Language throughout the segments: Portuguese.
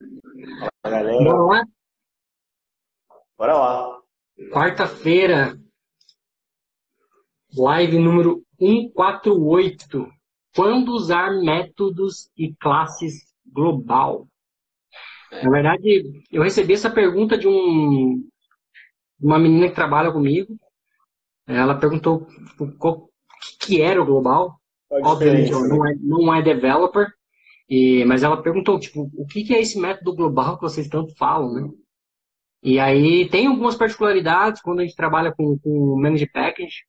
Fala, galera. Bora lá? Bora lá. Quarta-feira, live número 148. Quando usar métodos e classes global? Na verdade, eu recebi essa pergunta de um, uma menina que trabalha comigo. Ela perguntou o que era o global. Obviamente, não é, não é developer, e, mas ela perguntou, tipo, o que, que é esse método global que vocês tanto falam, né? E aí tem algumas particularidades quando a gente trabalha com, com Manage Package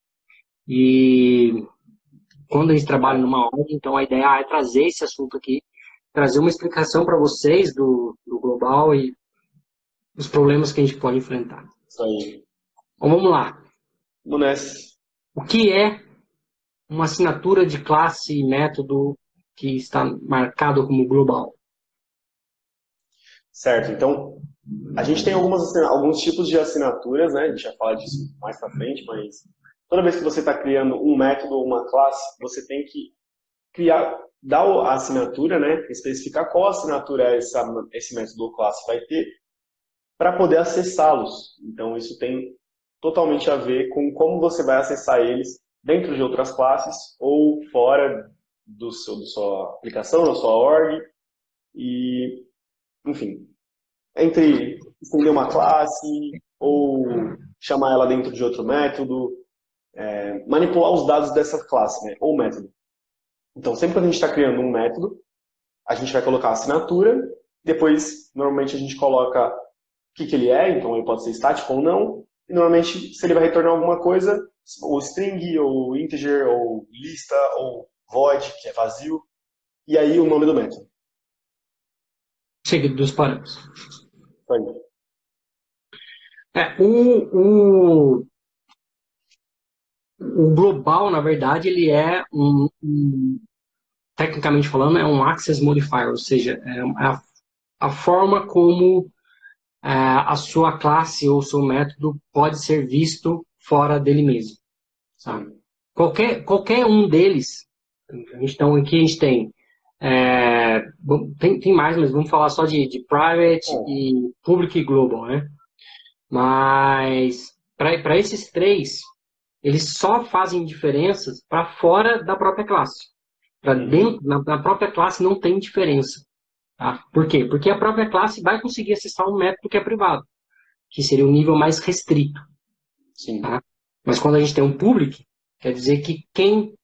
e quando a gente trabalha numa ordem, então a ideia é trazer esse assunto aqui, trazer uma explicação para vocês do, do global e os problemas que a gente pode enfrentar. Isso aí. Então vamos lá. Vamos nessa. O que é uma assinatura de classe e método que está marcado como global? Certo, então a gente tem algumas, alguns tipos de assinaturas, né? A gente vai falar disso mais pra frente, mas toda vez que você está criando um método ou uma classe, você tem que criar, dar a assinatura, né? Especificar qual assinatura essa, esse método ou classe vai ter para poder acessá-los. Então isso tem totalmente a ver com como você vai acessar eles dentro de outras classes ou fora do seu, da sua aplicação, da sua org. E, enfim, entre estender uma classe ou chamar ela dentro de outro método, é, manipular os dados dessa classe, né, ou método. Então, sempre que a gente está criando um método, a gente vai colocar a assinatura, depois, normalmente, a gente coloca o que, que ele é, então ele pode ser estático ou não, e normalmente, se ele vai retornar alguma coisa, ou string, ou integer, ou lista, ou void, que é vazio, e aí o nome do método. Seguido dos parâmetros. Isso aí. É, o, o, o global, na verdade, ele é um, um- tecnicamente falando, é um access modifier, ou seja, é a, a forma como é, a sua classe ou seu método pode ser visto fora dele mesmo. sabe? Qualquer, qualquer um deles, então aqui a gente tem, é, tem, tem mais, mas vamos falar só de, de private Bom. e public e global, né? Mas para esses três, eles só fazem diferenças para fora da própria classe. Para Uhum. dentro, na, na própria classe não tem diferença. Tá? Por quê? Porque a própria classe vai conseguir acessar um método que é privado, que seria o nível mais restrito. Sim. Tá. Mas quando a gente tem um public, quer dizer que quem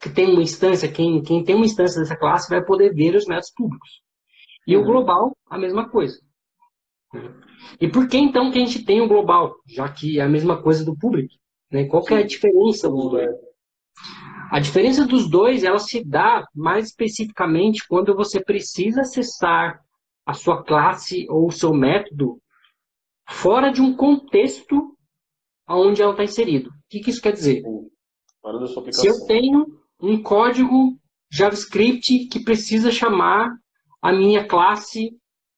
que tem uma instância, quem, quem tem uma instância dessa classe vai poder ver os métodos públicos. E o Uhum. global, a mesma coisa. E por que então que a gente tem o global? Já que é a mesma coisa do public. Né? Qual que é a diferença dos dois? A diferença dos dois, ela se dá mais especificamente quando você precisa acessar a sua classe ou o seu método fora de um contexto onde ela está inserido. O que, que isso quer dizer? Fora da sua Se eu aplicação. tenho um código JavaScript que precisa chamar a minha classe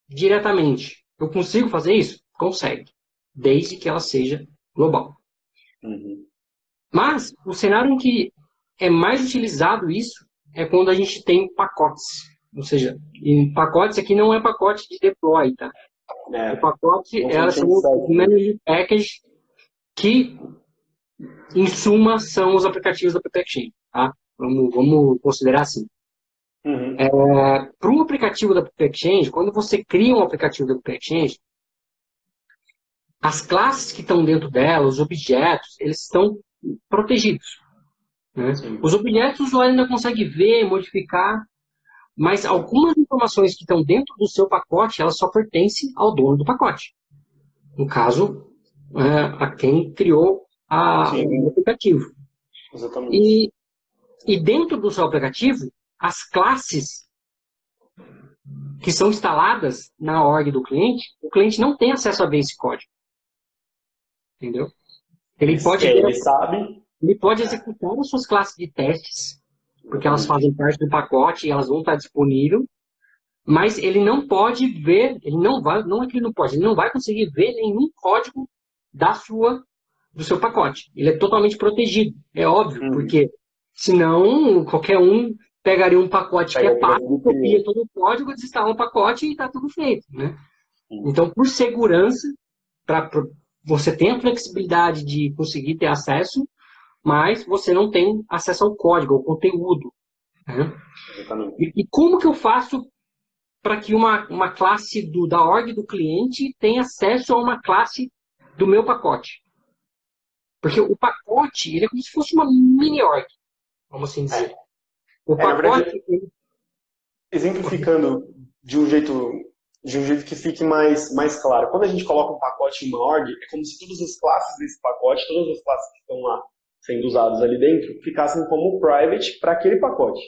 diretamente, eu consigo fazer isso? Consegue, desde que ela seja global. Uhum. Mas o cenário em que é mais utilizado isso é quando a gente tem pacotes. Ou seja, em pacotes aqui não é pacote de deploy, tá? É, O pacote Não ela funciona são os managed package que, em suma, são os aplicativos da App tá? Vamos, vamos considerar assim. uhum. Para um aplicativo da App Exchange, quando você cria um aplicativo da App Exchange, as classes que estão dentro dela, os objetos, eles estão protegidos. né? Os objetos o usuário ainda consegue ver, modificar, mas algumas informações que estão dentro do seu pacote, elas só pertencem ao dono do pacote. No caso, é, a quem criou a- o aplicativo. Exatamente. E, e dentro do seu aplicativo, as classes que são instaladas na org do cliente, o cliente não tem acesso a ver esse código. Entendeu? Ele pode, É, ele sabe. ele pode executar as suas classes de testes, porque elas fazem parte do pacote e elas vão estar disponíveis, mas ele não pode ver, ele não vai, não é que ele não pode, ele não vai conseguir ver nenhum código da sua, do seu pacote. Ele é totalmente protegido, é óbvio, Uhum. porque senão qualquer um pegaria um pacote Pega que é pago, copia todo o código, desinstala o pacote e está tudo feito, né? Então, por segurança, para você tem a flexibilidade de conseguir ter acesso, mas você não tem acesso ao código, ao conteúdo. Né? E, e, como que eu faço para que uma, uma classe do, da org do cliente tenha acesso a uma classe do meu pacote? Porque o pacote ele é como se fosse uma mini org, vamos assim dizer. É. O é, pacote. Verdade, exemplificando de um jeito de um jeito que fique mais, mais claro. Quando a gente coloca um pacote em uma org, é como se todas as classes desse pacote, todas as classes que estão lá sendo usadas ali dentro, ficassem como private para aquele pacote.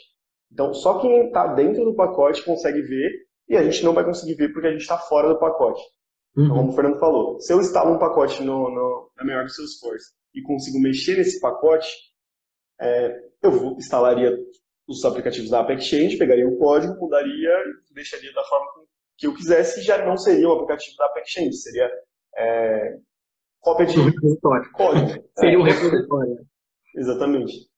Então, só quem está dentro do pacote consegue ver e a gente não vai conseguir ver porque a gente está fora do pacote. Então, uhum. Então, como o Fernando falou, se eu instalo um pacote no, no, na minha org Salesforce e consigo mexer nesse pacote, é, eu instalaria os aplicativos da App Exchange, pegaria o código, mudaria e deixaria da forma que eu quisesse, já não seria o aplicativo da App Exchange, seria é, cópia de código. seria um repositório. Exatamente.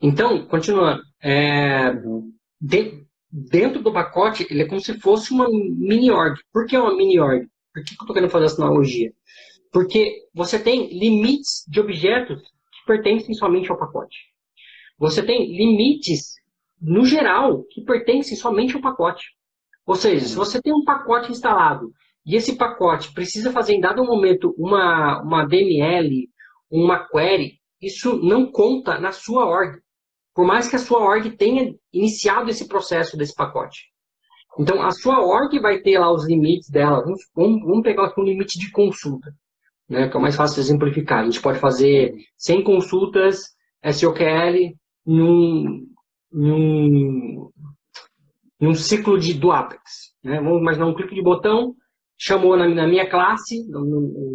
Então, continuando, é, uhum. de, dentro do pacote, ele é como se fosse uma mini org. Por que uma mini org? Por que eu estou querendo fazer essa analogia? Porque você tem limites de objetos pertencem somente ao pacote. Você tem limites, no geral, que pertencem somente ao pacote. Ou seja, se você tem um pacote instalado e esse pacote precisa fazer em dado momento uma, uma DML, uma query, isso não conta na sua org. Por mais que a sua org tenha iniciado esse processo desse pacote. Então, a sua org vai ter lá os limites dela. Vamos, vamos pegar aqui um limite de consulta, né, que é o mais fácil de exemplificar. A gente pode fazer 100 consultas SOQL em um, em um, em um ciclo de, do Apex. Né? Vamos imaginar um clique de botão, chamou na, na minha classe,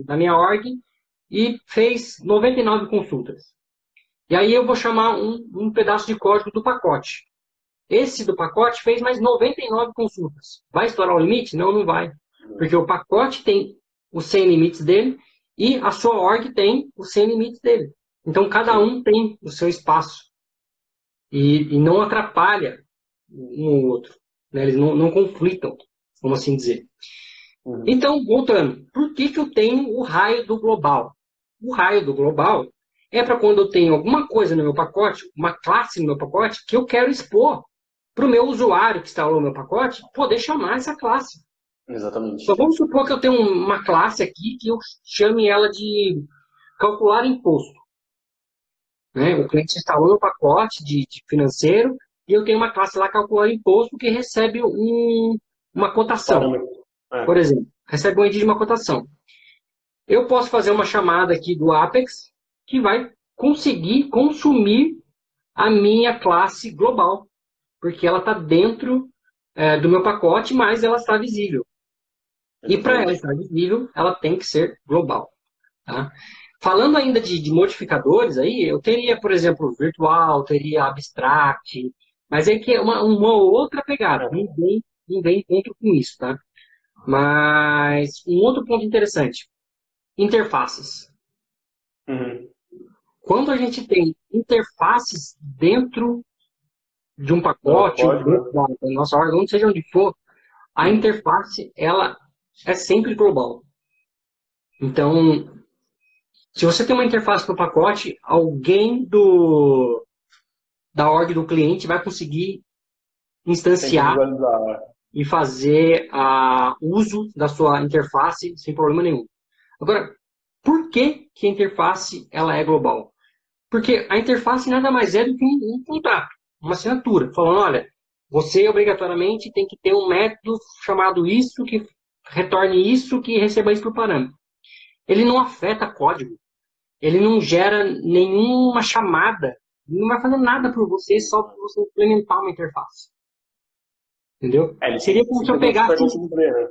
na minha org, e fez 99 consultas. E aí eu vou chamar um, um pedaço de código do pacote. Esse do pacote fez mais 99 consultas. Vai estourar o limite? Não, não vai. Porque o pacote tem os 100 limites dele e a sua org tem os 100 limites dele. Então, cada um tem o seu espaço. E, e não atrapalha um ou outro. Né? Eles não, não conflitam, vamos assim dizer. Uhum. Então, voltando, por que, que eu tenho o raio do global? O raio do global é para quando eu tenho alguma coisa no meu pacote, uma classe no meu pacote, que eu quero expor para o meu usuário que instalou o meu pacote poder chamar essa classe. Exatamente. Então, vamos supor que eu tenho uma classe aqui que eu chame ela de calcular imposto. Né? O cliente instalou no pacote de, de financeiro e eu tenho uma classe lá calcular imposto que recebe um, uma cotação. É. Por exemplo, recebe um ID de uma cotação. Eu posso fazer uma chamada aqui do Apex que vai conseguir consumir a minha classe global, porque ela está dentro é, do meu pacote, mas ela está visível. E para ela estar visível, ela tem que ser global. Tá? Falando ainda de, de, modificadores, aí eu teria, por exemplo, virtual, teria abstract, mas é que é uma, uma outra pegada. Ninguém, ninguém encontra com isso, tá? Mas um outro ponto interessante: interfaces. Uhum. Quando a gente tem interfaces dentro de um pacote, ou dentro da, da nossa órgão, seja onde for, a interface ela é sempre global. Então, se você tem uma interface no pacote, alguém do da org do cliente vai conseguir instanciar e fazer a uso da sua interface sem problema nenhum. Agora, por que, que a interface ela é global? Porque a interface nada mais é do que um, um contrato, uma assinatura, falando, olha, você obrigatoriamente tem que ter um método chamado isso, que retorne isso, que receba isso por parâmetro. Ele não afeta código. Ele não gera nenhuma chamada não vai fazer nada por você só para você implementar uma interface. Entendeu? É, seria como se eu pegasse. Né?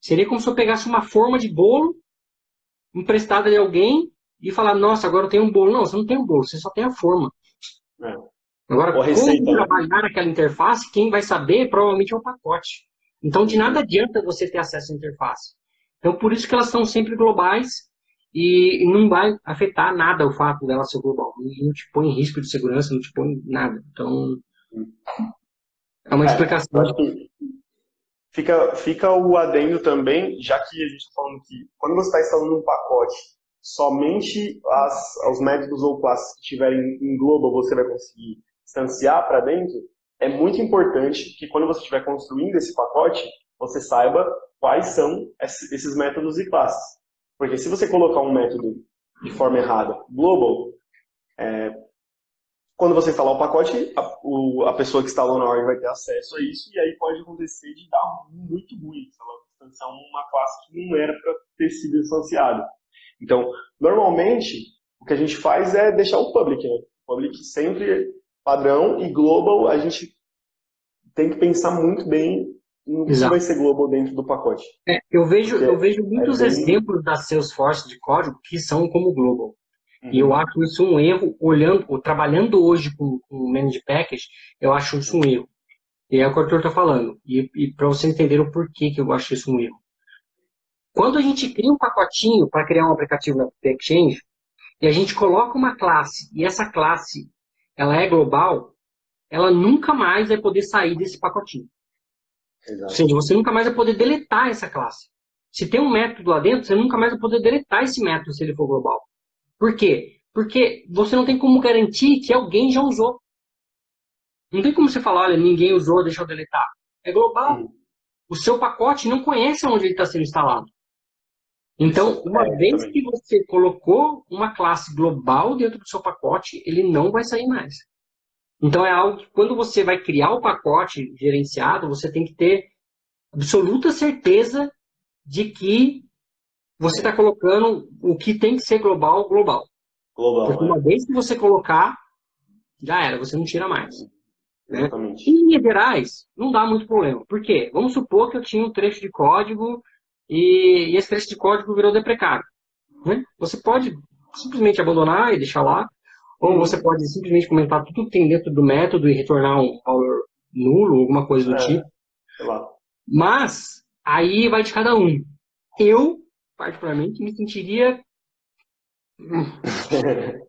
Seria como se eu pegasse uma forma de bolo emprestada de alguém e falar, nossa, agora eu tenho um bolo. Não, você não tem um bolo, você só tem a forma. É. Agora, como receita, né? trabalhar aquela interface, quem vai saber provavelmente é o pacote. Então, de nada adianta você ter acesso à interface. Então, por isso que elas são sempre globais e não vai afetar nada o fato dela ser global. Não te põe em risco de segurança, não te põe nada. Então, é uma é, explicação. Fica, fica o adendo também, já que a gente está falando que quando você está instalando um pacote, somente as, os métodos ou classes que tiverem em global você vai conseguir instanciar para dentro, é muito importante que quando você estiver construindo esse pacote, você saiba quais são esses métodos e classes. Porque se você colocar um método de forma errada, global, é, quando você instalar o pacote, a, o, a, pessoa que instalou na ordem vai ter acesso a isso, e aí pode acontecer de dar muito ruim, se ela instanciar uma classe que não era para ter sido instanciada. Então, normalmente, o que a gente faz é deixar o public, né? Public sempre padrão e global, a gente tem que pensar muito bem no que vai ser global dentro do pacote. É, eu vejo, eu vejo muitos é bem... exemplos da Salesforce de código que são como global. Uhum. E eu acho isso um erro, olhando, ou trabalhando hoje com, o Managed Package, eu acho isso um erro. E é o que o Arthur está falando. E, e para você entender o porquê que eu acho isso um erro. Quando a gente cria um pacotinho para criar um aplicativo na Exchange, e a gente coloca uma classe, e essa classe ela é global, ela nunca mais vai poder sair desse pacotinho. Exato. Ou seja, você nunca mais vai poder deletar essa classe. Se tem um método lá dentro, você nunca mais vai poder deletar esse método se ele for global. Por quê? Porque você não tem como garantir que alguém já usou. Não tem como você falar, olha, ninguém usou, deixa eu deletar. É global. O seu pacote não conhece onde ele está sendo instalado. Então, uma é, vez também. que você colocou uma classe global dentro do seu pacote, ele não vai sair mais. Então, é algo que quando você vai criar o pacote gerenciado, você tem que ter absoluta certeza de que você está colocando o que tem que ser global, global. global Porque uma é. vez que você colocar, já era, você não tira mais. Né? Em linhas gerais, não dá muito problema. Por quê? Vamos supor que eu tinha um trecho de código e, e esse trecho de código virou deprecado. Né? Você pode simplesmente abandonar e deixar lá, ou você pode simplesmente comentar tudo que tem dentro do método e retornar um power nulo, alguma coisa do é, tipo. Mas, aí vai de cada um. Eu, particularmente, me sentiria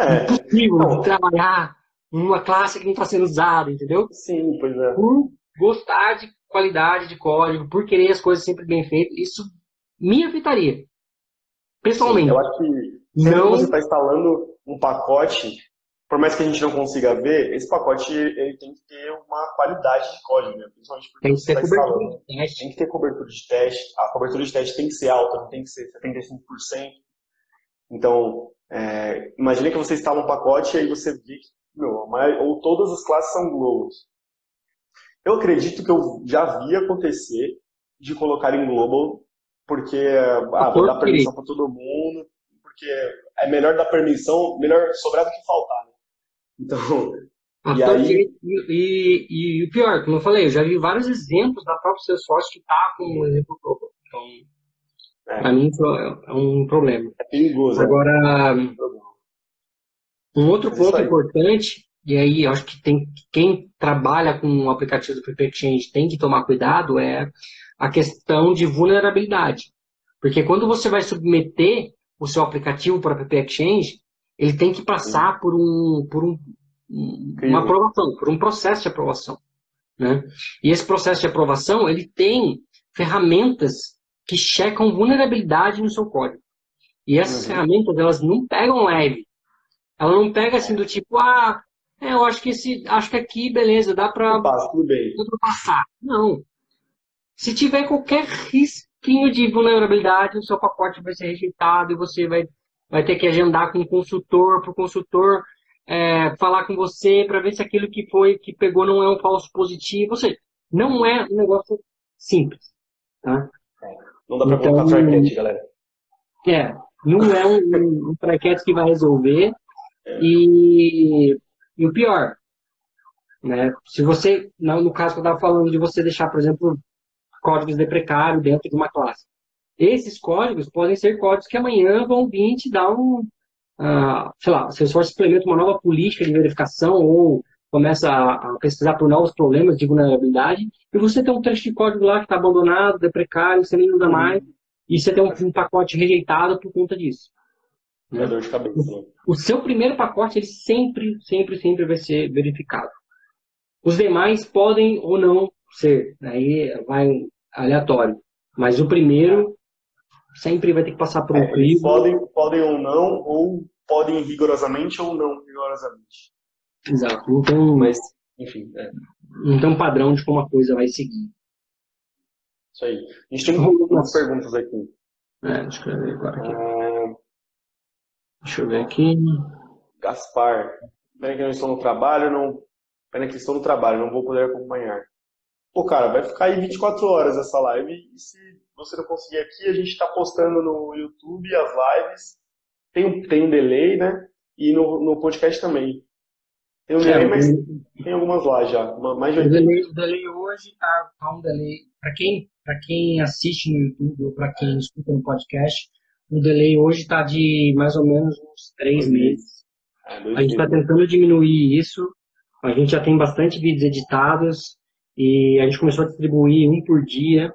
é. impossível de trabalhar numa classe que não está sendo usada, entendeu? Sim, pois é. Por gostar de qualidade de código, por querer as coisas sempre bem feitas, isso me afetaria. Pessoalmente. Sim, eu acho que não... você está instalando um pacote, por mais que a gente não consiga ver, esse pacote ele tem que ter uma qualidade de código, né? principalmente porque tem que, ter tá cobertura de teste. tem que ter cobertura de teste. A cobertura de teste tem que ser alta, não tem que ser 75%. Então, é, imagine que você instala um pacote e aí você vê que meu, ou todas as classes são globals. Eu acredito que eu já vi acontecer de colocar em global, porque ah, vou dar permissão para todo mundo, porque é melhor dar permissão, melhor sobrar do que faltar, né? Então, e aí... E, e, o pior, como eu falei, eu já vi vários exemplos da própria Salesforce que tá com um exemplo global. Então, é. para mim é um problema. É perigoso. Né? Agora, é um outro ponto importante e aí acho que tem quem trabalha com o aplicativo do PP Exchange tem que tomar cuidado é a questão de vulnerabilidade. Porque quando você vai submeter o seu aplicativo para o PP Exchange, ele tem que passar por um, por um, uma aprovação, por um processo de aprovação. Né? E esse processo de aprovação ele tem ferramentas que checam vulnerabilidade no seu código. E essas uhum. ferramentas elas não pegam leve. Ela não pega assim do tipo, ah, é, eu acho que esse, acho que aqui, beleza, dá para passar. Não. Se tiver qualquer risquinho de vulnerabilidade, o seu pacote vai ser rejeitado e você vai, vai ter que agendar com o consultor, para o consultor é, falar com você para ver se aquilo que foi que pegou não é um falso positivo. Ou seja, não é um negócio simples. Tá? É, não dá para então, colocar traquete, galera. É, não é um, um, um que vai resolver. É. E e o pior, né? Se você, no caso que eu estava falando de você deixar, por exemplo, códigos deprecários dentro de uma classe. Esses códigos podem ser códigos que amanhã vão vir te dar um, uh, sei lá, se o Salesforce implementa uma nova política de verificação ou começa a, pesquisar por novos problemas de vulnerabilidade, e você tem um trecho de código lá que está abandonado, deprecário, você nem usa mais, e você tem um, um pacote rejeitado por conta disso. Né? É dor de cabeça. Né? O seu primeiro pacote, ele sempre, sempre, sempre vai ser verificado. Os demais podem ou não ser, aí vai aleatório. Mas o primeiro sempre vai ter que passar por um é, crivo. Podem, podem ou não, ou podem rigorosamente ou não rigorosamente. Exato. Então, mas, enfim. É. Não tem um padrão de como a coisa vai seguir. Isso aí. A gente tem algumas perguntas aqui. É, deixa eu ver agora aqui. É... Deixa eu ver aqui. Gaspar. Pena que não estou no trabalho, não. Pena que estou no trabalho, não vou poder acompanhar. Pô, cara, vai ficar aí 24 horas essa live e se você não conseguir aqui, a gente está postando no YouTube as lives. Tem um, tem um delay, né? E no, no podcast também. Tem um delay, é, mas tem algumas lá já. Mais de o, delay, o delay hoje tá, tá um delay. Para quem, quem assiste no YouTube ou para quem escuta no podcast, o delay hoje está de mais ou menos uns três meses. É, a gente está tentando diminuir isso. A gente já tem bastante vídeos editados e a gente começou a distribuir um por dia.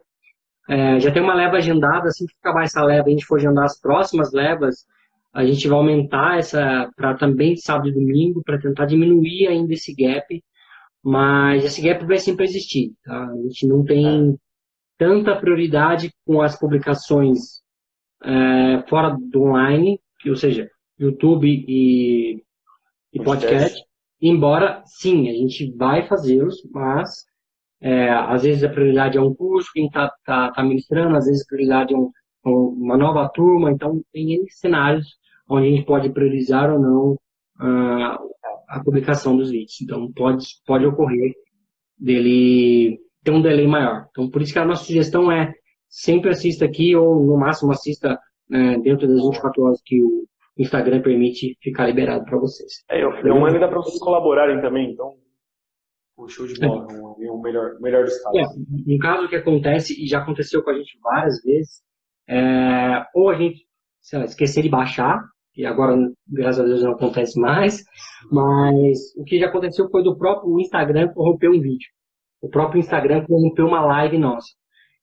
É, já tem uma leva agendada, assim que acabar essa leva, a gente for agendar as próximas levas, a gente vai aumentar essa para também sábado e domingo, para tentar diminuir ainda esse gap, mas esse gap vai sempre existir. Tá? A gente não tem tanta prioridade com as publicações é, fora do online, que, ou seja, YouTube e, e podcast, embora sim, a gente vai fazê-los, mas é, às vezes a prioridade é um curso, quem está tá, tá ministrando, às vezes a prioridade é um, uma nova turma, então tem cenários onde a gente pode priorizar ou não a, a publicação dos vídeos. Então, pode, pode ocorrer dele ter um delay maior. Então, por isso que a nossa sugestão é sempre assista aqui ou, no máximo, assista né, dentro das 24 horas que o Instagram permite ficar liberado para vocês. É, eu, eu mando para vocês colaborarem também, então o show de bola, é. o melhor, melhor dos casos. É, um caso que acontece, e já aconteceu com a gente várias vezes, é, ou a gente lá, esquecer de baixar, que agora, graças a Deus, não acontece mais, mas o que já aconteceu foi do próprio Instagram corromper um vídeo. O próprio Instagram corrompeu uma live nossa.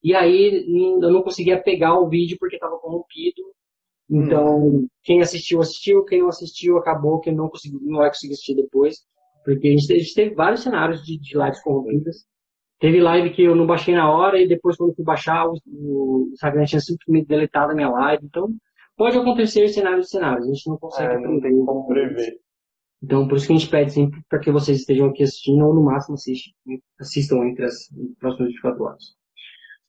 E aí eu não conseguia pegar o vídeo porque estava corrompido. Então, hum. quem assistiu, assistiu. Quem não assistiu, acabou. Quem não conseguiu, não vai conseguir assistir depois. Porque a gente, a gente teve vários cenários de, de, lives corrompidas. Teve live que eu não baixei na hora e depois, quando fui baixar, o, o Instagram tinha simplesmente deletado a minha live. Então, Pode acontecer cenários e cenários, a gente não consegue é, não prever. como prever. Então, por isso que a gente pede sempre para que vocês estejam aqui assistindo, ou no máximo assistam, assistam entre as próximas 24 horas.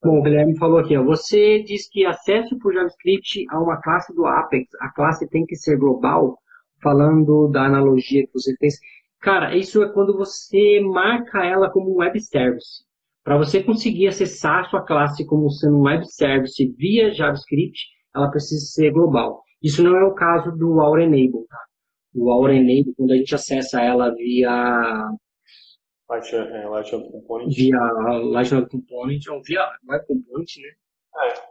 Bom, o Guilherme falou aqui, ó, você diz que acesso por JavaScript a uma classe do Apex, a classe tem que ser global, falando da analogia que você fez. Cara, isso é quando você marca ela como um web service. Para você conseguir acessar a sua classe como sendo um web service via JavaScript, ela precisa ser global. Isso não é o caso do Aura Enable, tá? O Aura Enable, quando a gente acessa ela via É, Component. Via Light Component, ou via Web Component, né? É.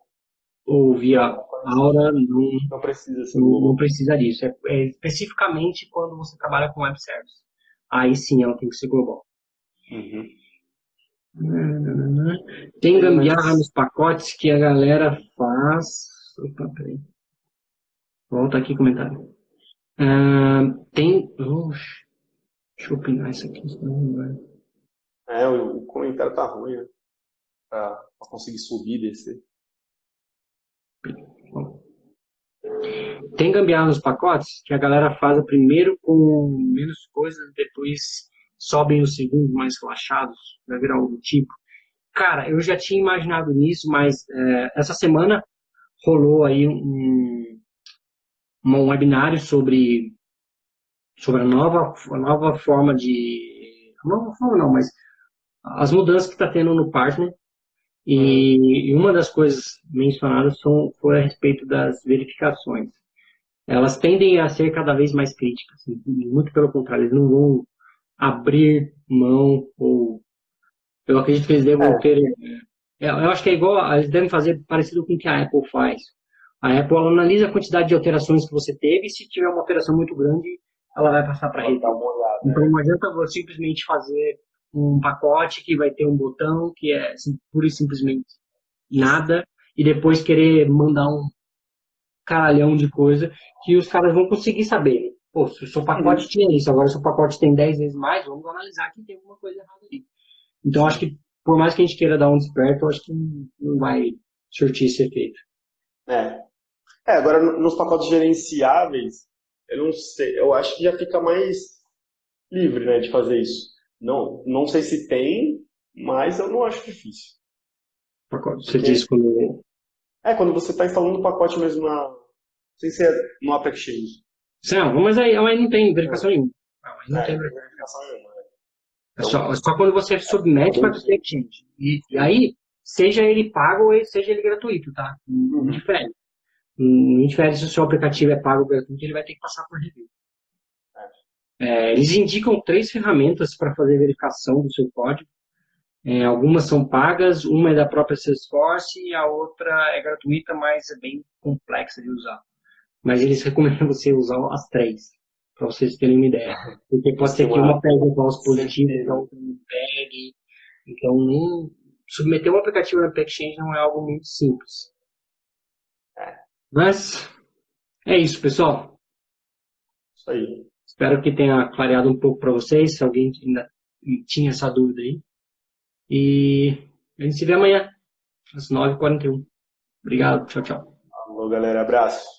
Ou via Aura, não, não precisa ser não, não precisa disso. É, é, especificamente quando você trabalha com Web Service. Aí sim ela tem que ser global. Uhum. Tem gambiarra nos pacotes que a galera faz Opa, peraí. Volta aqui comentário. Uh, tem. Oxe, deixa eu opinar isso aqui, senão não vai. É, o, o comentário tá ruim, né? Pra, pra conseguir subir e descer. Tem gambiarra nos pacotes que a galera faz primeiro com menos coisas, depois sobem os segundos mais relaxados, vai virar do tipo. Cara, eu já tinha imaginado nisso, mas é, essa semana rolou aí um, um webinário sobre, sobre a nova, a nova forma de. A nova forma não, mas as mudanças que está tendo no partner. E, e, uma das coisas mencionadas são, foi a respeito das verificações. Elas tendem a ser cada vez mais críticas, muito pelo contrário, eles não vão abrir mão ou eu acredito que eles devam é. ter é, eu acho que é igual, eles devem fazer parecido com o que a Apple faz. A Apple analisa a quantidade de alterações que você teve e se tiver uma alteração muito grande, ela vai passar para a rede. Então não adianta você simplesmente fazer um pacote que vai ter um botão que é pura e simplesmente nada e depois querer mandar um caralhão de coisa que os caras vão conseguir saber. Pô, se o seu pacote uhum. tinha isso, agora o seu pacote tem 10 vezes mais, vamos analisar que tem alguma coisa errada ali. Então, acho que, por mais que a gente queira dar um desperto, acho que não vai surtir esse efeito. É. É, agora, nos pacotes gerenciáveis, eu não sei, eu acho que já fica mais livre, né, de fazer isso. Não, não sei se tem, mas eu não acho difícil. Pacote, você Porque... diz quando... É, quando você está instalando o pacote mesmo na... Sem ser no App Exchange. Não, mas aí, aí não tem verificação nenhuma. Não, aí não é, tem verificação nenhuma. Né? É só, é só quando você submete para o Exchange. E, e, aí, seja ele pago ou seja ele gratuito, tá? Não uhum. difere. Não difere se o seu aplicativo é pago ou gratuito, ele vai ter que passar por review. É, eles indicam três ferramentas para fazer verificação do seu código. É, algumas são pagas, uma é da própria Salesforce e a outra é gratuita, mas é bem complexa de usar. Mas eles recomendam você usar as três, para vocês terem uma ideia. Porque pode ser que uma pegue falso positivo, então outra não pegue. Então, submeter um aplicativo na Exchange não é algo muito simples. Mas é isso, pessoal. Isso aí. Espero que tenha clareado um pouco para vocês, se alguém ainda tinha essa dúvida aí. E a gente se vê amanhã, às 9h41. Obrigado, tchau, tchau. Alô, galera, abraço.